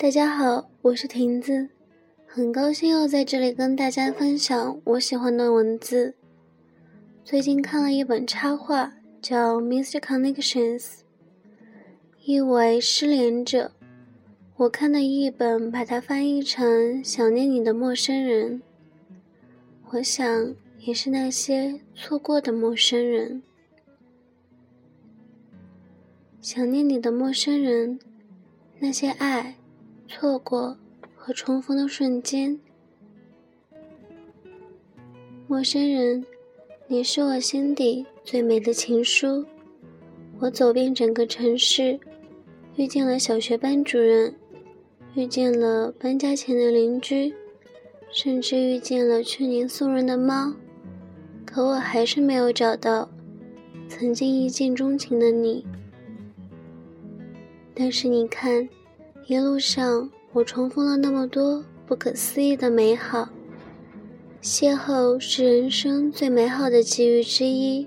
大家好，我是亭子，很高兴又在这里跟大家分享我喜欢的文字。最近看了一本插画，叫《Mr. Connections》，意为失联者。我看的译本把它翻译成“想念你的陌生人”。我想，也是那些错过的陌生人。想念你的陌生人，那些爱、错过和重逢的瞬间。陌生人，你是我心底最美的情书。我走遍整个城市，遇见了小学班主任，遇见了搬家前的邻居，甚至遇见了去年送人的猫，可我还是没有找到曾经一见钟情的你。但是你看，一路上我重逢了那么多不可思议的美好。邂逅是人生最美好的机遇之一。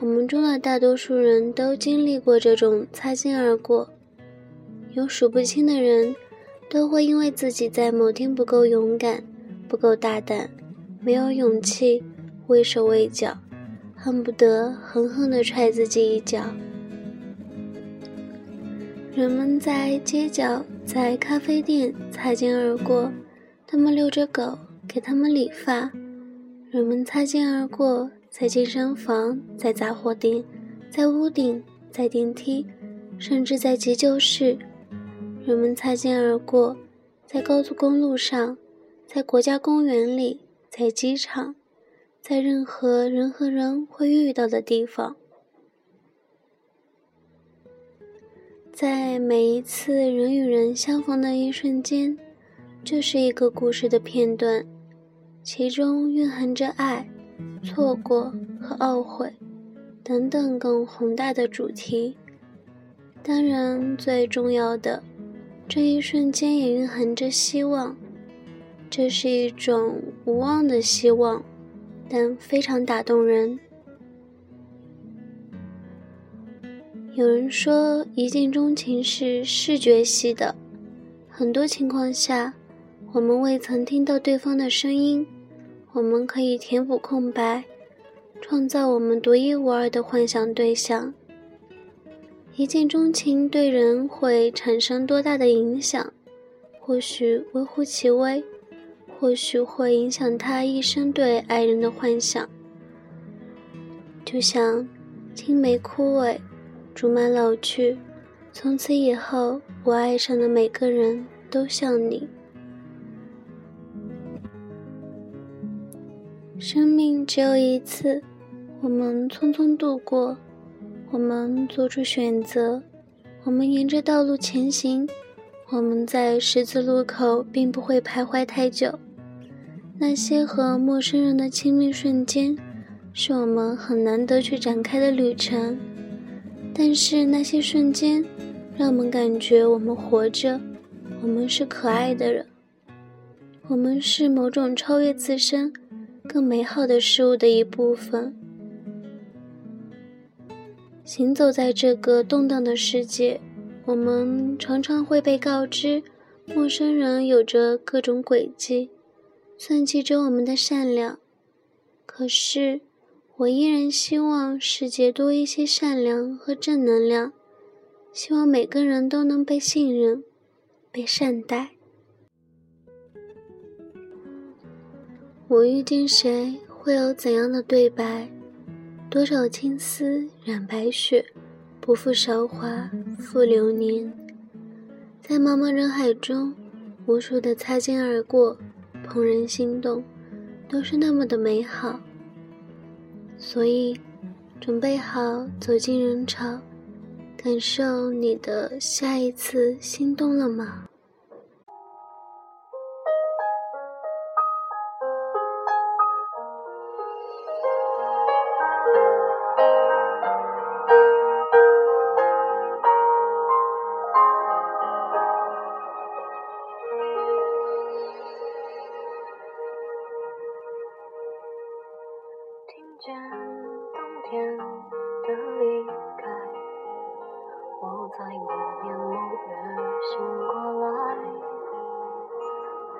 我们中的大多数人都经历过这种擦肩而过，有数不清的人都会因为自己在某天不够勇敢、不够大胆，没有勇气畏手畏脚，恨不得狠狠地踹自己一脚。人们在街角、在咖啡店擦肩而过，他们遛着狗，给他们理发。人们擦肩而过，在健身房、在杂货店、在屋顶、在电梯，甚至在急救室。人们擦肩而过，在高速公路上，在国家公园里，在机场，在任何人和人会遇到的地方。在每一次人与人相逢的一瞬间，就是一个故事的片段，其中蕴含着爱、错过和懊悔等等更宏大的主题。当然，最重要的，这一瞬间也蕴含着希望。这是一种无望的希望，但非常打动人。有人说，一见钟情是视觉系的。很多情况下，我们未曾听到对方的声音，我们可以填补空白，创造我们独一无二的幻想对象。一见钟情对人会产生多大的影响？或许微乎其微，或许会影响他一生对爱人的幻想。就像青梅枯萎。竹马老去，从此以后，我爱上的每个人都像你。生命只有一次，我们匆匆度过，我们做出选择，我们沿着道路前行，我们在十字路口并不会徘徊太久。那些和陌生人的亲密瞬间，是我们很难得去展开的旅程。但是那些瞬间，让我们感觉我们活着，我们是可爱的人，我们是某种超越自身、更美好的事物的一部分。行走在这个动荡的世界，我们常常会被告知，陌生人有着各种诡计，算计着我们的善良。可是。我依然希望世界多一些善良和正能量，希望每个人都能被信任、被善待。我遇见谁会有怎样的对白？多少青丝染白雪，不负韶华负流年。在茫茫人海中，无数的擦肩而过，怦然心动，都是那么的美好。所以，准备好走进人潮，感受你的下一次心动了吗？的离开我在某年某月醒过来。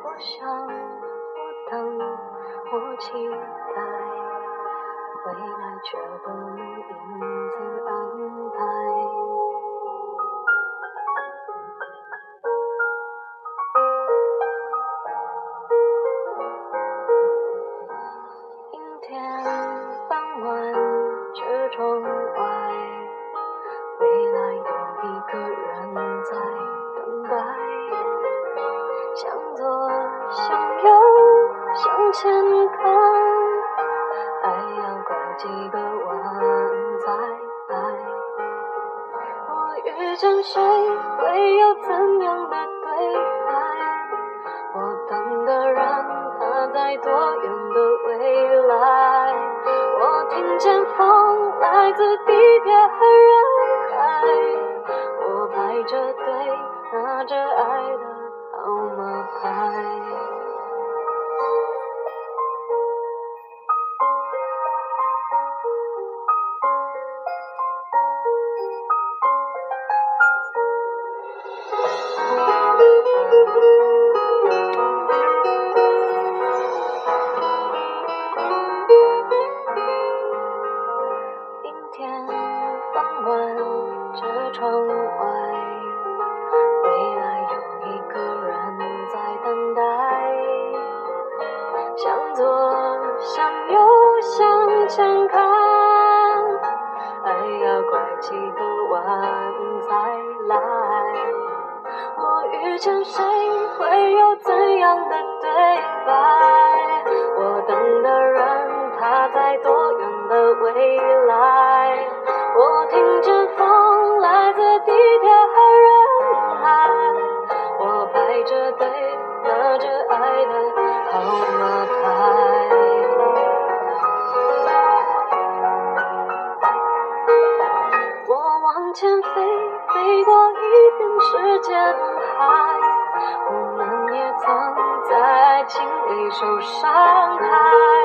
我想我等我期待未来却不能窗外未来有一个人在等待向左向右向前看爱要拐几个弯才来。我遇见谁会有怎样的听见风来自地铁和人海。我排着队，拿着爱的号码牌。我遇见谁会有怎样的在爱情里受伤害。